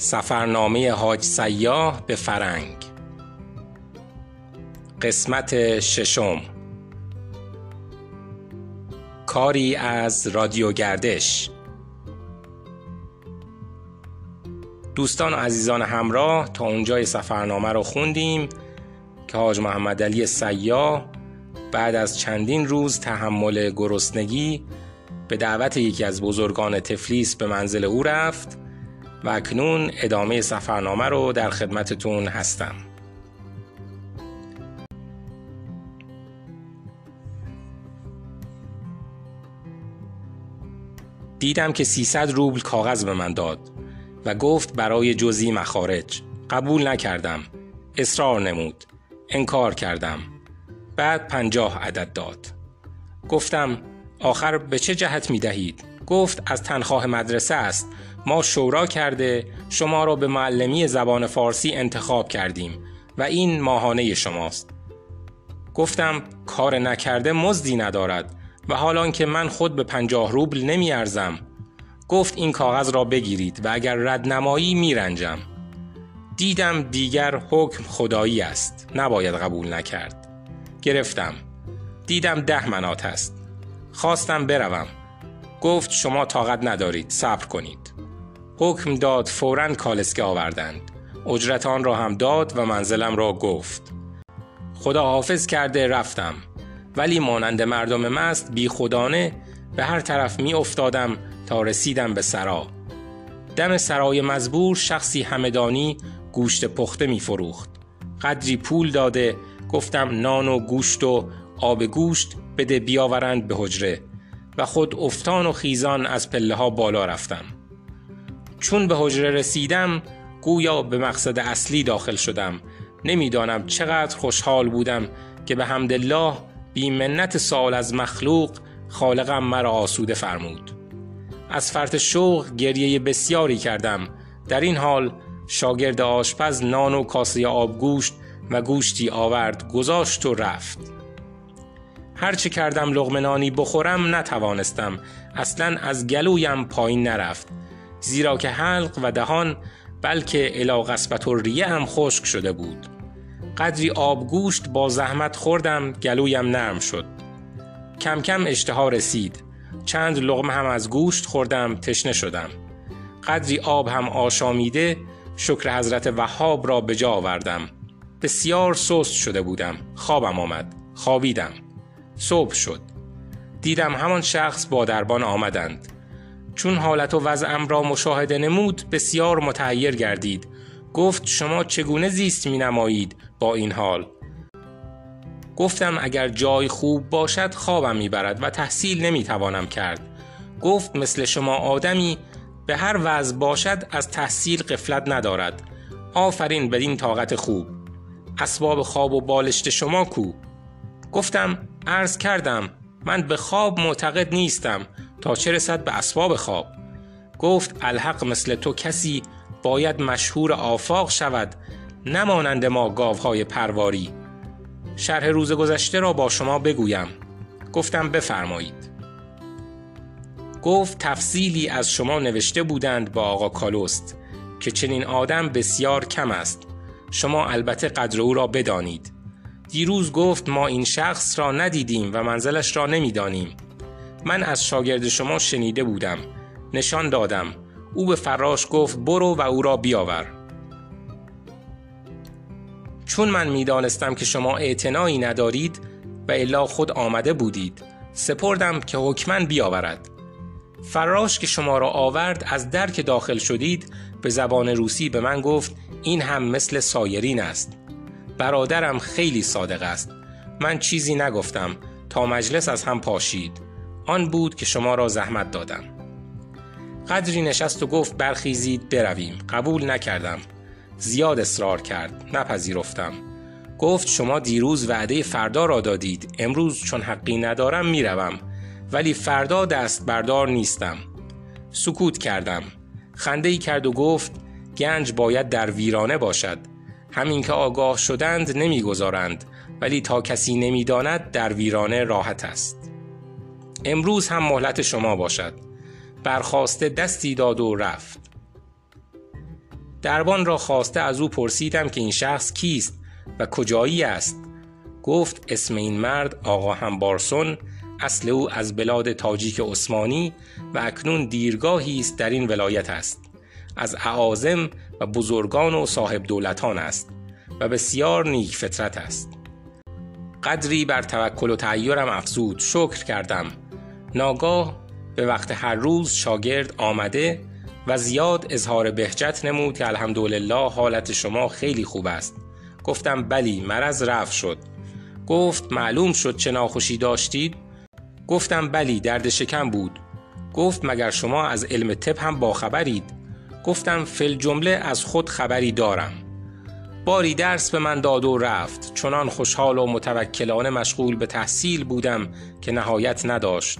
سفرنامه حاج سیاه به فرنگ. قسمت ششم. کاری از رادیو گردش. دوستان و عزیزان همراه تا اونجای سفرنامه رو خوندیم که حاج محمد علی سیاه بعد از چندین روز تحمل گرسنگی به دعوت یکی از بزرگان تفلیس به منزل او رفت. و اکنون ادامه سفرنامه رو در خدمتتون هستم. دیدم که 300 روبل کاغذ به من داد و گفت برای جزی مخارج. قبول نکردم. اصرار نمود. انکار کردم. بعد پنجاه عدد داد. گفتم آخر به چه جهت می دهید؟ گفت از تنخواه مدرسه است. ما شورا کرده شما را به معلمی زبان فارسی انتخاب کردیم و این ماهانه شماست. گفتم کار نکرده مزدی ندارد و حالان که من خود به پنجاه روبل نمی ارزم. گفت این کاغذ را بگیرید و اگر رد نمایی می رنجم. دیدم دیگر حکم خدایی است. نباید قبول نکرد. گرفتم. دیدم ده منات است. خواستم بروم. گفت شما طاقت ندارید صبر کنید. حکم داد فورا کالسکه آوردند. اجرت آن را هم داد و منزلم را گفت. خدا حافظ کرده رفتم. ولی مانند مردم مست بی خودانه به هر طرف می افتادم تا رسیدم به سرا. دم سرای مزبور شخصی همدانی گوشت پخته می فروخت قدری پول داده گفتم نان و گوشت و آب گوشت بده بیاورند به حجره. و خود افتان و خیزان از پله ها بالا رفتم. چون به حجره رسیدم گویا به مقصد اصلی داخل شدم. نمی‌دانم چقدر خوشحال بودم که به حمدالله بی منت سال از مخلوق خالقم مرا آسوده فرمود. از فرط شوق گریه بسیاری کردم. در این حال شاگرد آشپز نان و کاسه آبگوشت و گوشتی آورد گذاشت و رفت. هرچه کردم لغمنانی بخورم نتوانستم. اصلا از گلویم پایین نرفت. زیرا که حلق و دهان بلکه الا قصبت و ریه هم خشک شده بود. قدری آبگوشت با زحمت خوردم گلویم نرم شد. کم کم اشتها رسید. چند لغمه هم از گوشت خوردم تشنه شدم. قدری آب هم آشامیده شکر حضرت وهاب را به جا آوردم. بسیار سست شده بودم. خوابم آمد. خوابیدم. صبح شد. دیدم همان شخص با دربان آمدند. چون حالت و وضعم را مشاهده نمود بسیار متحیر گردید. گفت شما چگونه زیست می نمایید با این حال؟ گفتم اگر جای خوب باشد خوابم می‌برد و تحصیل نمی‌توانم کرد. گفت مثل شما آدمی به هر وضع باشد از تحصیل قفلت ندارد. آفرین بدین طاقت خوب. اسباب خواب و بالشت شما کو؟ گفتم عرض کردم من به خواب معتقد نیستم. تا چه رسد به اسباب خواب. گفت الحق مثل تو کسی باید مشهور آفاق شود نمانند ما گاوهای پرواری. شرح روز گذشته را با شما بگویم. گفتم بفرمایید. گفت تفصیلی از شما نوشته بودند با آقا کالوست که چنین آدم بسیار کم است. شما البته قدر او را بدانید. دیروز گفت ما این شخص را ندیدیم و منزلش را نمی‌دانیم. من از شاگرد شما شنیده بودم. نشان دادم. او به فراش گفت برو و او را بیاور. چون من می‌دانستم که شما اعتنایی ندارید و الا خود آمده بودید سپردم که حکمن بیاورد. فراش که شما را آورد از در که داخل شدید به زبان روسی به من گفت این هم مثل سایرین است. برادرم خیلی صادق است. من چیزی نگفتم. تا مجلس از هم پاشید. آن بود که شما را زحمت دادم. قدری نشست و گفت برخیزید برویم. قبول نکردم. زیاد اصرار کرد. نپذیرفتم. گفت شما دیروز وعده فردا را دادید. امروز چون حقی ندارم می‌روم. ولی فردا دست بردار نیستم. سکوت کردم. خنده ای کرد و گفت گنج باید در ویرانه باشد. همین که آگاه شدند نمی‌گذارند. ولی تا کسی نمی‌داند در ویرانه راحت است. امروز هم مهلت شما باشد. برخواسته دستی داد و رفت. دربان را خواسته از او پرسیدم که این شخص کیست و کجایی است. گفت اسم این مرد آقا همبارسون اصل او از بلاد تاجیک عثمانی و اکنون دیرگاهی است در این ولایت است. از اعاظم و بزرگان و صاحب دولتان است و بسیار نیک فطرت است. قدری بر توکل و تعیرم افزود. شکر کردم. ناگاه به وقت هر روز شاگرد آمده و زیاد اظهار بهجت نمود که الحمدلله حالت شما خیلی خوب است. گفتم بلی مرض رفت شد. گفت معلوم شد چه ناخوشی داشتید. گفتم بلی درد شکم بود. گفت مگر شما از علم طب هم باخبرید. گفتم فل جمله از خود خبری دارم. باری درس به من داد و رفت. چنان خوشحال و متوکلانه مشغول به تحصیل بودم که نهایت نداشت.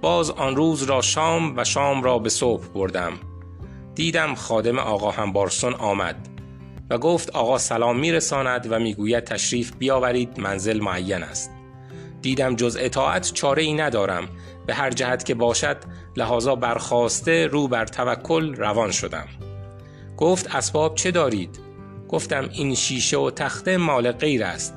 باز آن روز را شام و شام را به صبح بردم. دیدم خادم آقا همبارسون آمد و گفت آقا سلام میرساند و می‌گوید تشریف بیاورید منزل معین است. دیدم جز اطاعت چاره ای ندارم. به هر جهت که باشد لحاظا برخواسته رو بر توکل روان شدم. گفت اسباب چه دارید؟ گفتم این شیشه و تخته مال غیر است.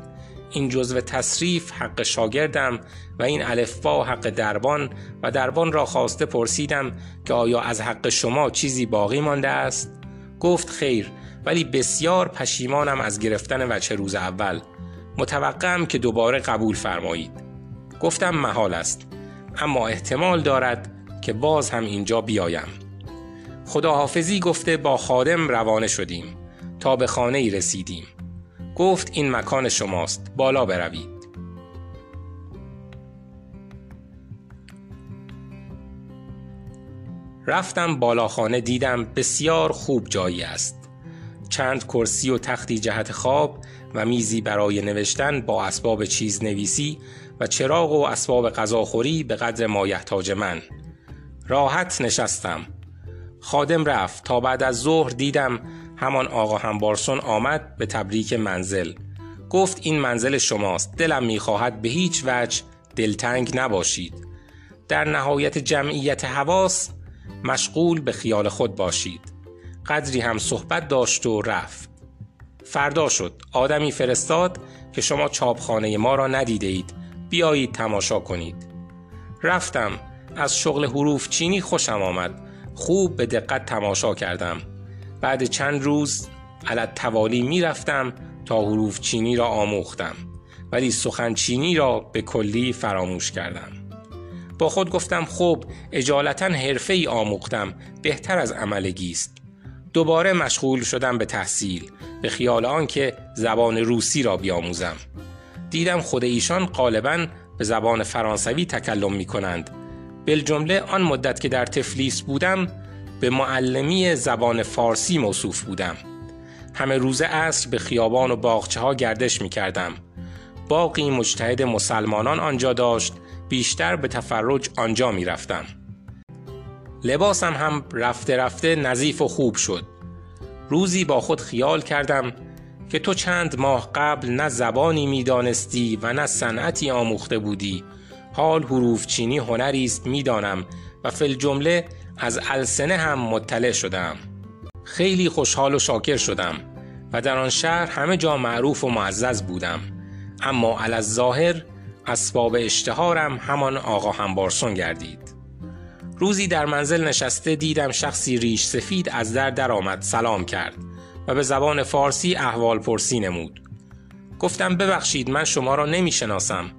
این جزو تصریف حق شاگردم و این الفبا حق دربان و دربان را خواسته پرسیدم که آیا از حق شما چیزی باقی مانده است؟ گفت خیر ولی بسیار پشیمانم از گرفتن وچه روز اول. متوقعم که دوباره قبول فرمایید. گفتم محال است. اما احتمال دارد که باز هم اینجا بیایم. خداحافظی گفته با خادم روانه شدیم. تا به خانه ای رسیدیم. گفت این مکان شماست. بالا بروید. رفتم بالاخانه دیدم بسیار خوب جایی است. چند کرسی و تختی جهت خواب و میزی برای نوشتن با اسباب چیز نویسی و چراغ و اسباب غذاخوری به قدر مایحتاج من. راحت نشستم. خادم رفت. تا بعد از ظهر دیدم همان آقا همبارسون آمد به تبریک منزل. گفت این منزل شماست دلم می‌خواهد به هیچ وجه دلتنگ نباشید. در نهایت جمعیت حواس مشغول به خیال خود باشید. قدری هم صحبت داشت و رفت. فردا شد آدمی فرستاد که شما چاپخانه ما را ندیده اید بیایید تماشا کنید. رفتم از شغل حروف چینی خوشم آمد. خوب به دقت تماشا کردم. بعد چند روز علت توالی می رفتم تا حروف چینی را آموختم ولی سخن چینی را به کلی فراموش کردم. با خود گفتم خب اجالتا حرفه ای آموختم بهتر از عملگی است. دوباره مشغول شدم به تحصیل به خیال آنکه زبان روسی را بیاموزم. دیدم خود ایشان غالبا به زبان فرانسوی تکلم می کنند جمله آن مدت که در تفلیس بودم به معلمی زبان فارسی موصوف بودم. همه روز عصر به خیابان و باغچه ها گردش می کردم باقی مجتهد مسلمانان آنجا داشت بیشتر به تفرج آنجا می رفتم لباسم هم رفته رفته نظیف و خوب شد. روزی با خود خیال کردم که تو چند ماه قبل نه زبانی می‌دانستی و نه صنعتی آموخته بودی. حال حروف چینی هنری است می‌دانم. و فل جمله از السنه هم مطلع شدم. خیلی خوشحال و شاکر شدم و در آن شهر همه جا معروف و معزز بودم. اما علی ظاهر اسباب اشتهارم همان آقا همبارسون گردید. روزی در منزل نشسته دیدم شخصی ریش سفید از در درآمد سلام کرد و به زبان فارسی احوال پرسی نمود. گفتم ببخشید من شما را نمی شناسم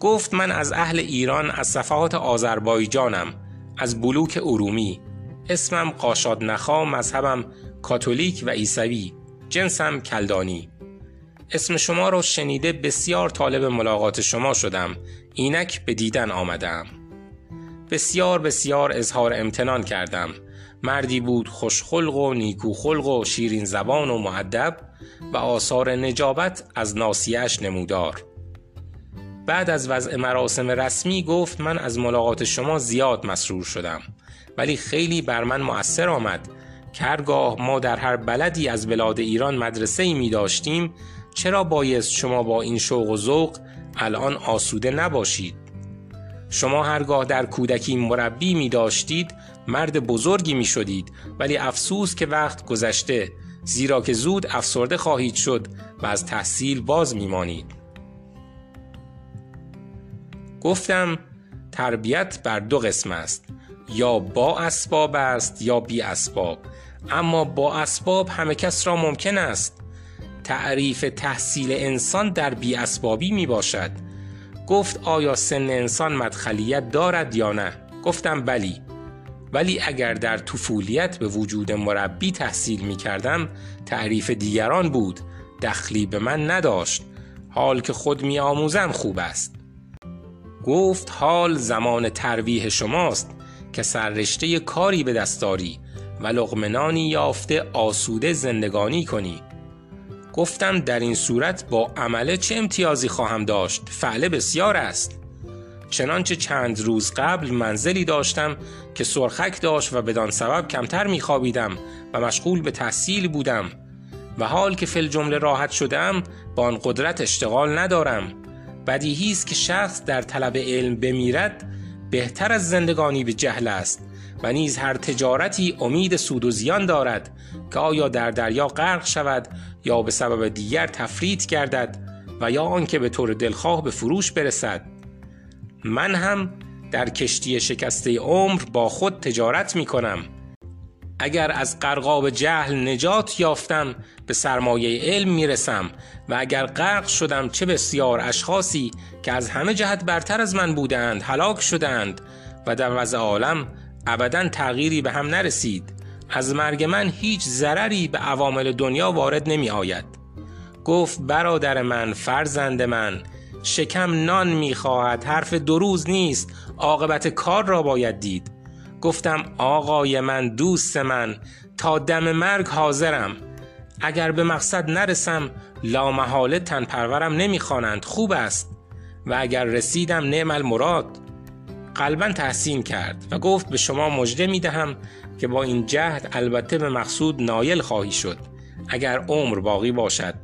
گفت من از اهل ایران از صفحات آذربایجانم. از بلوک ارومی. اسمم قاشاد نخا مذهبم کاتولیک و عیسوی. جنسم کلدانی. اسم شما را شنیده بسیار طالب ملاقات شما شدم. اینک به دیدن آمدم. بسیار بسیار اظهار امتنان کردم. مردی بود خوشخلق و نیکوخلق و شیرین زبان و معدب و آثار نجابت از ناسیش نمودار. بعد از وضع مراسم رسمی گفت من از ملاقات شما زیاد مسرور شدم ولی خیلی بر من مؤثر آمد کرگاه ما در هر بلدی از بلاد ایران مدرسه ای می داشتیم چرا بایست شما با این شوق و ذوق الان آسوده نباشید؟ شما هرگاه در کودکی مربی می داشتید مرد بزرگی می شدید ولی افسوس که وقت گذشته زیرا که زود افسرده خواهید شد و از تحصیل باز میمانید گفتم تربیت بر دو قسم است یا با اسباب است یا بی اسباب. اما با اسباب همه کس را ممکن است. تعریف تحصیل انسان در بی اسبابی می باشد. گفت آیا سن انسان مدخلیت دارد یا نه؟ گفتم بلی. ولی اگر در طفولیت به وجود مربی تحصیل می کردم تعریف دیگران بود. دخلی به من نداشت. حال که خود می آموزم خوب است. گفت حال زمان ترویح شماست که سررشته کاری به دستاری و لغمنانی یافته آسوده زندگانی کنی. گفتم در این صورت با عمله چه امتیازی خواهم داشت؟ فعله بسیار است. چنانچه چند روز قبل منزلی داشتم که سرخک داشت و بدان سبب کمتر میخوابیدم و مشغول به تحصیل بودم و حال که فل جمله راحت شدم با آن قدرت اشتغال ندارم. بدیهی است که شخص در طلب علم بمیرد بهتر از زندگانی به جهل است و نیز هر تجارتی امید سود و زیان دارد که آیا در دریا غرق شود یا به سبب دیگر تفرید گردد و یا آنکه به طور دلخواه به فروش برسد. من هم در کشتی شکسته عمر با خود تجارت می کنم اگر از قرقاب جهل نجات یافتم به سرمایه علم می‌رسم و اگر غرق شدم چه بسیار اشخاصی که از همه جهت برتر از من بودند هلاک شدند و در وضع عالم ابدا تغییری به هم نرسید. از مرگ من هیچ ضرری به عوامل دنیا وارد نمی آید گفت برادر من فرزند من شکم نان می‌خواهد حرف دو روز نیست عاقبت کار را باید دید. گفتم آقای من دوست من تا دم مرگ حاضرم. اگر به مقصد نرسم لامحاله تن پرورم نمی‌خوانند خوب است. و اگر رسیدم نعم المراد. قلبا تحسین کرد و گفت به شما مژده می دهم که با این جهد البته به مقصود نایل خواهی شد اگر عمر باقی باشد.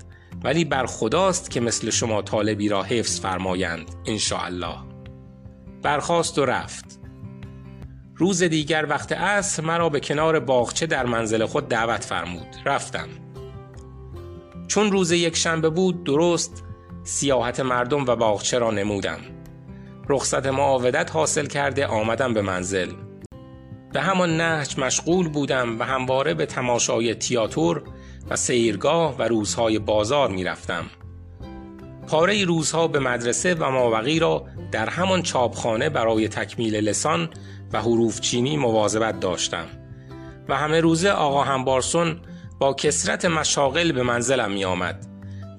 ولی بر خداست که مثل شما طالبی را حفظ فرمایند الله برخواست و رفت. روز دیگر وقت عصر مرا به کنار باغچه در منزل خود دعوت فرمود. رفتم. چون روز یک شنبه بود درست سیاحت مردم و باغچه را نمودم. رخصت معاودت حاصل کرده آمدم به منزل. به همان نهج مشغول بودم و همواره به تماشای تیاتر و سیرگاه و روزهای بازار می رفتم. پاره روزها به مدرسه و ماوقی را در همان چاپخانه برای تکمیل لسان و حروف چینی مواظبت داشتم و همه روزه آقا همبارسون با کسرت مشاغل به منزلم می آمد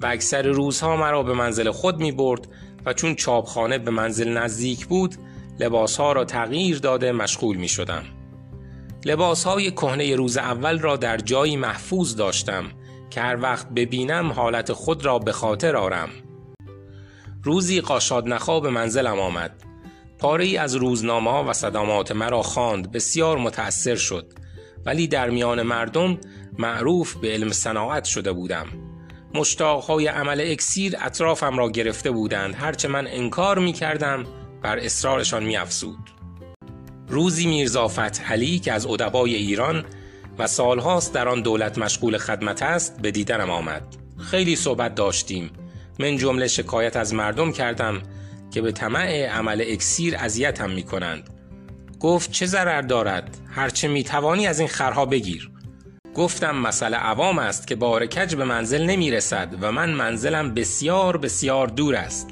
و اکثر روزها مرا به منزل خود می برد و چون چاپخانه به منزل نزدیک بود لباسها را تغییر داده مشغول می شدم. لباسهای کهنه روز اول را در جایی محفوظ داشتم که هر وقت ببینم حالت خود را به خاطر آرم. روزی قاشاد نخا به منزلم آمد. پاره از روزنامه و صدامات مرا خواند. بسیار متأثر شد. ولی در میان مردم معروف به علم صناعت شده بودم. مشتاقهای عمل اکسیر اطرافم را گرفته بودند. هرچه من انکار می کردم بر اصرارشان می افزود. روزی میرزا فتح که از ادبای ایران و سالهاست در آن دولت مشغول خدمت است به دیدنم آمد. خیلی صحبت داشتیم. من جمله شکایت از مردم کردم. که به طمع عمل اکسیر اذیتم می کنند گفت چه ضرر دارد؟ هرچه می توانی از این خرها بگیر. گفتم مسئله عوام است که بار کج به منزل نمی رسد و من منزلم بسیار بسیار دور است.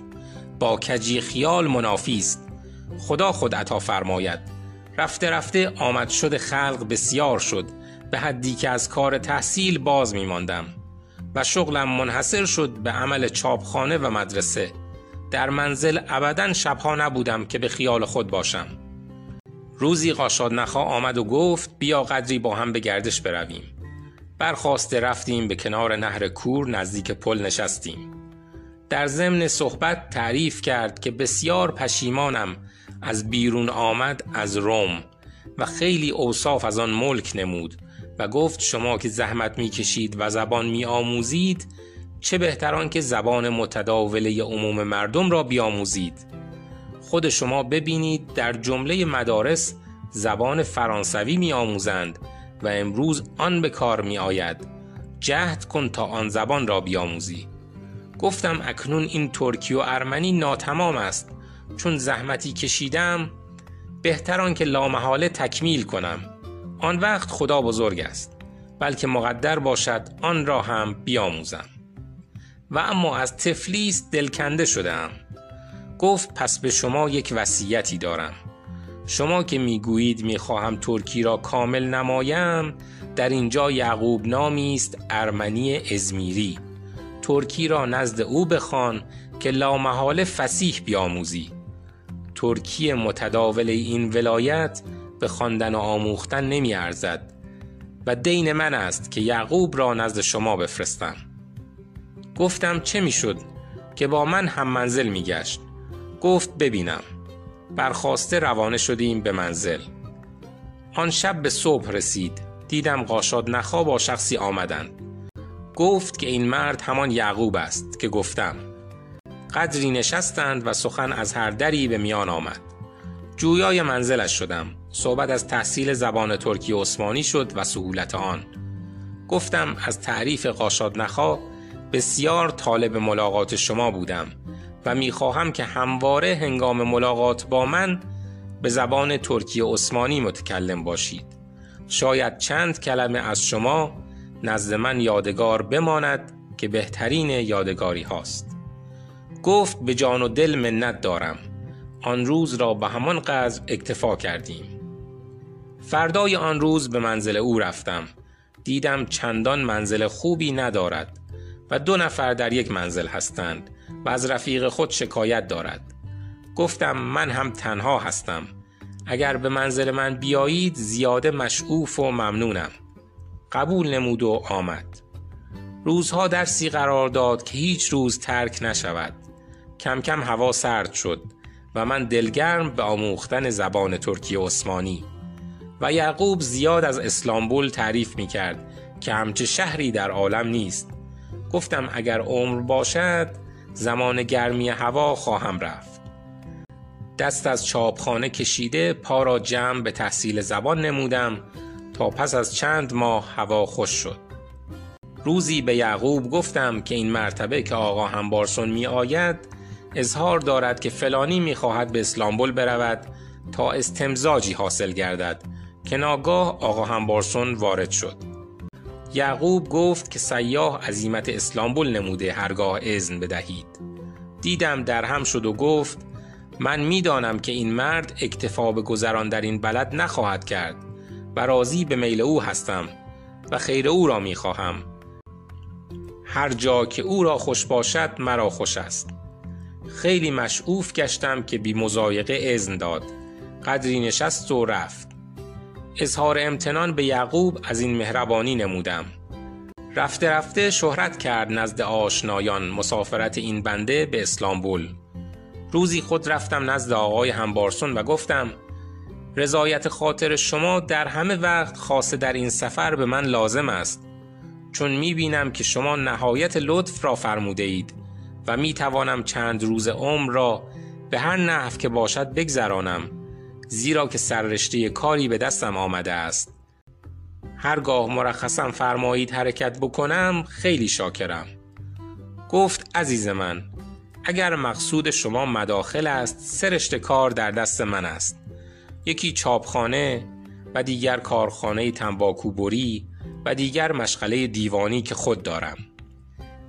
با کجی خیال منافی است. خدا خود عطا فرماید. رفته رفته آمد شد خلق بسیار شد. به حدی که از کار تحصیل باز می ماندم و شغلم منحصر شد به عمل چاپخانه و مدرسه. در منزل ابدا شبها نبودم که به خیال خود باشم. روزی قاشاد نخا آمد و گفت بیا قدری با هم به گردش برویم. برخواسته رفتیم به کنار نهر کور نزدیک پل نشستیم. در ضمن صحبت تعریف کرد که بسیار پشیمانم از بیرون آمد از روم و خیلی اوصاف از آن ملک نمود و گفت شما که زحمت می کشید و زبان می آموزید چه بهتران که زبان متداوله عموم مردم را بیاموزید. خود شما ببینید در جمله مدارس زبان فرانسوی می آموزند و امروز آن به کار می آید جهد کن تا آن زبان را بیاموزی. گفتم اکنون این ترکی و ارمنی ناتمام است. چون زحمتی کشیدم بهتر آن که لامحاله تکمیل کنم. آن وقت خدا بزرگ است بلکه مقدر باشد آن را هم بیاموزم. و اما از تفلیس دلکنده شدم. گفت پس به شما یک وصیتی دارم. شما که می‌گویید می‌خواهم ترکی را کامل نمایم در اینجا یعقوب نامی است ارمنی ازمیری. ترکی را نزد او بخوان که لامحاله فسیح بیاموزی. ترکی متداول این ولایت به خواندن و آموختن نمی ارزد و دین من است که یعقوب را نزد شما بفرستم. گفتم چه می‌شد که با من هم منزل می گشت گفت ببینم. برخواسته روانه شدیم به منزل. آن شب به صبح رسید. دیدم قاشاد نخا با شخصی آمدند. گفت که این مرد همان یعقوب است که گفتم. قدری نشستند و سخن از هر دری به میان آمد. جویای منزلش شدم. صحبت از تحصیل زبان ترکی عثمانی شد و سهولت آن. گفتم از تعریف قاشاد نخا بسیار طالب ملاقات شما بودم و می‌خواهم که همواره هنگام ملاقات با من به زبان ترکی عثمانی متکلم باشید. شاید چند کلمه از شما نزد من یادگار بماند که بهترین یادگاری هاست. گفت به جان و دل منت دارم. آن روز را به همان قدر اکتفا کردیم. فردای آن روز به منزل او رفتم. دیدم چندان منزل خوبی ندارد. و دو نفر در یک منزل هستند و از رفیق خود شکایت دارد. گفتم من هم تنها هستم. اگر به منزل من بیایید زیاده مشعوف و ممنونم. قبول نمود و آمد. روزها درسی قرار داد که هیچ روز ترک نشود. کم کم هوا سرد شد و من دلگرم به آموختن زبان ترکی عثمانی. و یعقوب زیاد از اسلامبول تعریف می کرد که همچه شهری در عالم نیست. گفتم اگر عمر باشد زمان گرمی هوا خواهم رفت. دست از چاپخانه کشیده پا را جمع به تحصیل زبان نمودم تا پس از چند ماه هوا خوش شد. روزی به یعقوب گفتم که این مرتبه که آقا همبارسون می آید اظهار دارد که فلانی می خواهد به اسلامبول برود تا استمزاجی حاصل گردد که ناگاه آقا همبارسون وارد شد. یعقوب گفت که سیاه عظیمت اسلامبول نموده هرگاه اذن بدهید. دیدم در هم شد و گفت من می‌دانم که این مرد اکتفا به گذران در این بلد نخواهد کرد و راضی به میل او هستم و خیر او را می خواهم. هر جا که او را خوش باشد مرا خوش است. خیلی مشعوف گشتم که بی مزایقه ازن داد. قدری نشست و رفت. اظهار امتنان به یعقوب از این مهربانی نمودم. رفته رفته شهرت کرد نزد آشنایان مسافرت این بنده به اسلامبول. روزی خود رفتم نزد آقای همبارسون و گفتم رضایت خاطر شما در همه وقت خاصه در این سفر به من لازم است چون می بینم که شما نهایت لطف را فرموده اید و می توانم چند روز عمر را به هر نحو که باشد بگذرانم. زیرا که سررشته کاری به دستم آمده است. هرگاه مرخصم فرمایید حرکت بکنم خیلی شاکرم. گفت عزیز من اگر مقصود شما مداخل است سرشت کار در دست من است. یکی چاپخانه و دیگر کارخانه تنباکوبری و دیگر مشغله دیوانی که خود دارم.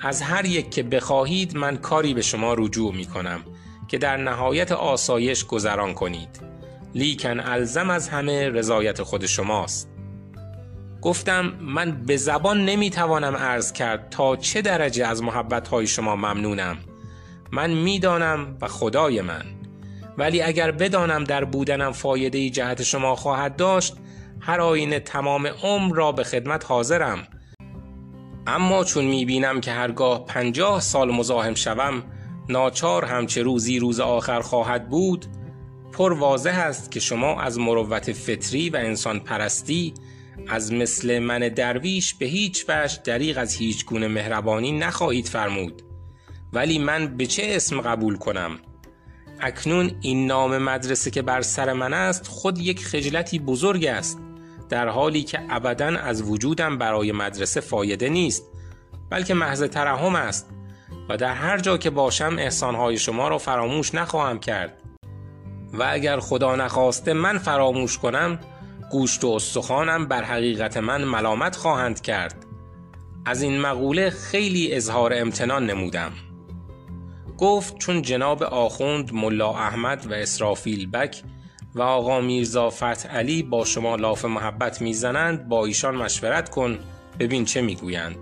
از هر یک که بخواهید من کاری به شما رجوع می کنم که در نهایت آسایش گذران کنید. لیکن الزم از همه رضایت خود شماست. گفتم من به زبان نمی توانم عرض کرد تا چه درجه از محبت های شما ممنونم. من می‌دانم و خدای من. ولی اگر بدانم در بودنم فایده جهت شما خواهد داشت هر آینه تمام عمر را به خدمت حاضرم. اما چون می‌بینم که هرگاه پنجاه سال مزاحم شوم ناچار همچه روزی روز آخر خواهد بود پر واضح است که شما از مروت فطری و انسان پرستی از مثل من درویش به هیچ وجه دریغ از هیچ گونه مهربانی نخواهید فرمود. ولی من به چه اسم قبول کنم؟ اکنون این نام مدرسه که بر سر من است خود یک خجلتی بزرگ است در حالی که ابدا از وجودم برای مدرسه فایده نیست بلکه محض ترحم است و در هر جا که باشم احسانهای شما را فراموش نخواهم کرد. و اگر خدا نخواسته من فراموش کنم گوشت و استخوانم بر حقیقت من ملامت خواهند کرد. از این مقوله خیلی اظهار امتنان نمودم. گفت چون جناب آخوند ملا احمد و اسرافیل بک و آقا میرزا فتح علی با شما لاف محبت می‌زنند با ایشان مشورت کن ببین چه می‌گویند.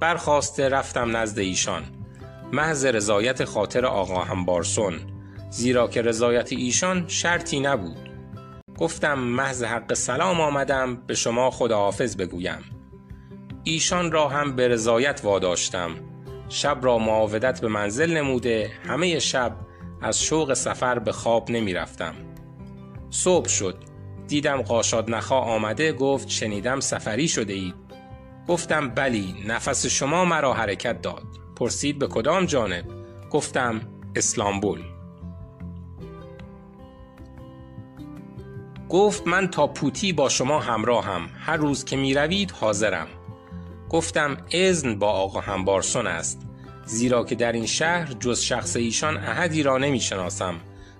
برخواسته رفتم نزد ایشان. محض رضایت خاطر آقا همبارسون. زیرا که رضایت ایشان شرطی نبود. گفتم محض حق سلام آمدم به شما خداحافظ بگویم. ایشان را هم به رضایت واداشتم. شب را معاودت به منزل نموده همه شب از شوق سفر به خواب نمی رفتم. صبح شد. دیدم قاشاد نخا آمده گفت شنیدم سفری شده اید. گفتم بلی نفس شما مرا حرکت داد. پرسید به کدام جانب؟ گفتم اسلامبول. گفت من تا پوتی با شما همراهم. هر روز که می روید حاضرم. گفتم اذن با آقا همبارسون است. زیرا که در این شهر جز شخص ایشان احدی را نمی شناسم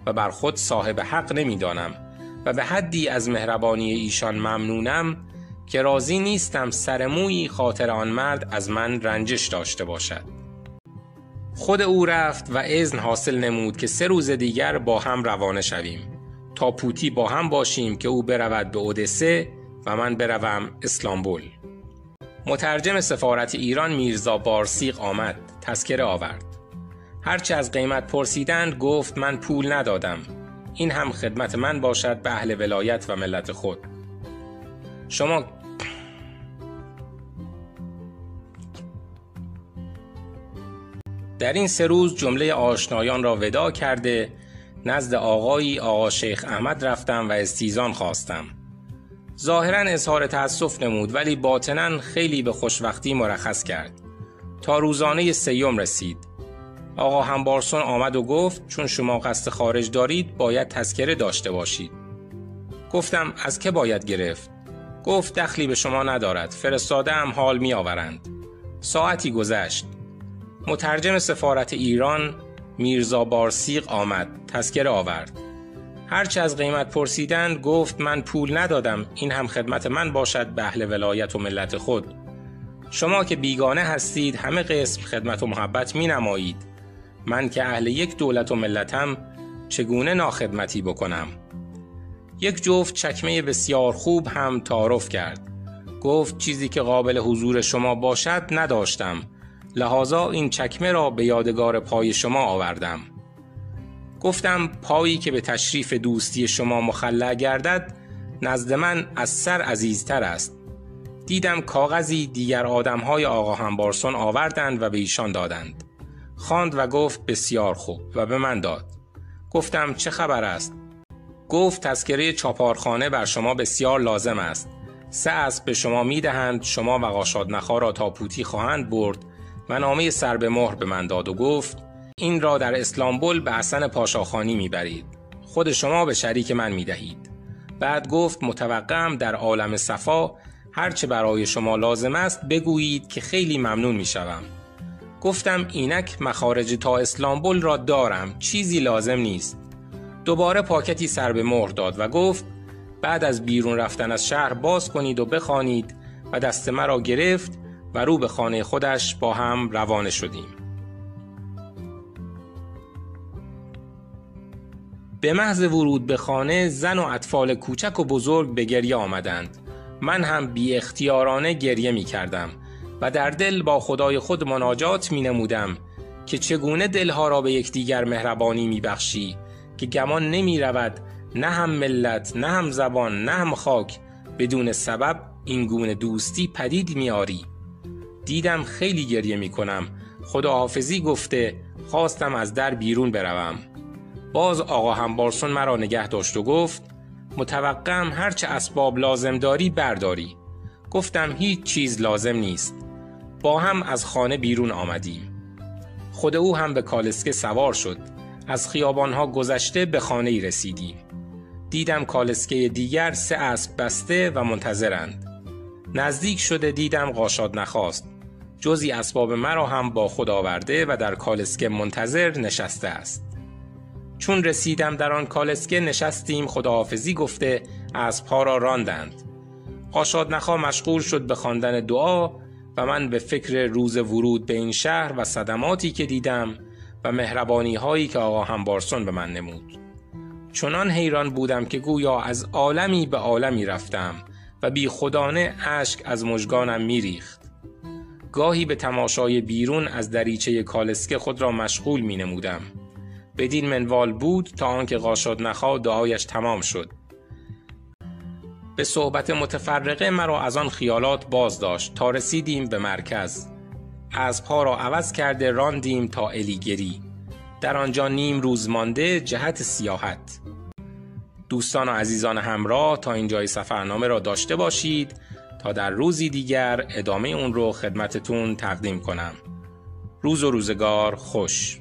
و بر خود صاحب حق نمی دانم و به حدی از مهربانی ایشان ممنونم که راضی نیستم سرمویی خاطر آن مرد از من رنجش داشته باشد. خود او رفت و اذن حاصل نمود که سه روز دیگر با هم روانه شویم. تا پوتی با هم باشیم که او برود به اودسه و من بروم اسلامبول. مترجم سفارت ایران میرزا بارسیق آمد تذکره آورد. هرچه از قیمت پرسیدند گفت من پول ندادم. این هم خدمت من باشد به اهل ولایت و ملت خود. شما در این سه روز جمله آشنایان را ودا کرده نزد آقایی آقا شیخ احمد رفتم و استیزان خواستم. ظاهرا اظهار تأسف نمود ولی باطنا خیلی به خوشوقتی مرخص کرد. تا روزانه سیوم رسید. آقا همبارسون آمد و گفت چون شما قصد خارج دارید باید تذکره داشته باشید. گفتم از که باید گرفت؟ گفت دخلی به شما ندارد فرستاده هم حال می آورند ساعتی گذشت. مترجم سفارت ایران میرزا بارسیق آمد تذکره آورد. هرچه از قیمت پرسیدن گفت من پول ندادم این هم خدمت من باشد به اهل ولایت و ملت خود. شما که بیگانه هستید همه قسم خدمت و محبت می نمایید من که اهل یک دولت و ملتم چگونه ناخدمتی بکنم؟ یک جفت چکمه بسیار خوب هم تعارف کرد. گفت چیزی که قابل حضور شما باشد نداشتم. لحاظا این چکمه را به یادگار پای شما آوردم. گفتم پایی که به تشریف دوستی شما مخلع گردد نزد من از سر عزیزتر است. دیدم کاغذی دیگر آدمهای آقا همبارسون آوردند و به ایشان دادند. خواند و گفت بسیار خوب و به من داد. گفتم چه خبر است؟ گفت تذکره چاپارخانه بر شما بسیار لازم است. سه اسب به شما می دهند شما و قاشاد نخا را تا پوتی خواهند برد و نامه سر به مهر به من داد و گفت این را در اسلامبول به حسن پاشاخانی می‌برید. خود شما به شریک من می‌دهید. بعد گفت متوقعم در عالم صفا هرچه برای شما لازم است بگویید که خیلی ممنون می‌شوم. گفتم اینک مخارج تا اسلامبول را دارم چیزی لازم نیست. دوباره پاکتی سر به مهر داد و گفت بعد از بیرون رفتن از شهر باز کنید و بخوانید و دست مرا گرفت و رو به خانه خودش با هم روانه شدیم. به محض ورود به خانه زن و اطفال کوچک و بزرگ به گریه آمدند. من هم بی اختیارانه گریه می کردم و در دل با خدای خود مناجات می نمودم که چگونه دلها را به یکدیگر مهربانی می بخشی که گمان نمی رود نه هم ملت نه هم زبان نه هم خاک بدون سبب این گونه دوستی پدید میاری دیدم خیلی گریه می کنم خداحافظی گفته خواستم از در بیرون بروم باز آقا همبارسون مرا نگه داشت و گفت متوقعم هرچه اسباب لازم داری برداری گفتم هیچ چیز لازم نیست با هم از خانه بیرون آمدیم خود او هم به کالسکه سوار شد از خیابانها گذشته به خانه ای رسیدیم. دیدم کالسکه دیگر سه اسب بسته و منتظرند. نزدیک شده دیدم قاشاد نخواست. جزی اسباب مرا هم با خود آورده و در کالسکه منتظر نشسته است. چون رسیدم در آن کالسکه نشستیم خداحافظی گفته اسبها را راندند. قاشاد نخا مشغول شد به خواندن دعا و من به فکر روز ورود به این شهر و صدماتی که دیدم و مهربانی هایی که آقا همبارسون به من نمود. چنان حیران بودم که گویا از عالمی به عالمی رفتم و بی خدانه اشک از مژگانم میریخت. گاهی به تماشای بیرون از دریچه کالسکه خود را مشغول می نمودم. بدین منوال بود تا آنکه قاشاد نخا دعایش تمام شد. به صحبت متفرقه مرا از آن خیالات باز داشت تا رسیدیم به مرکز. پا را عوض کرده راندیم تا الیگری. در آنجا نیم روز مانده جهت سیاحت. دوستان و عزیزان همراه تا اینجای سفرنامه را داشته باشید در روزی دیگر ادامه اون رو خدمتتون تقدیم کنم. روز و روزگار خوش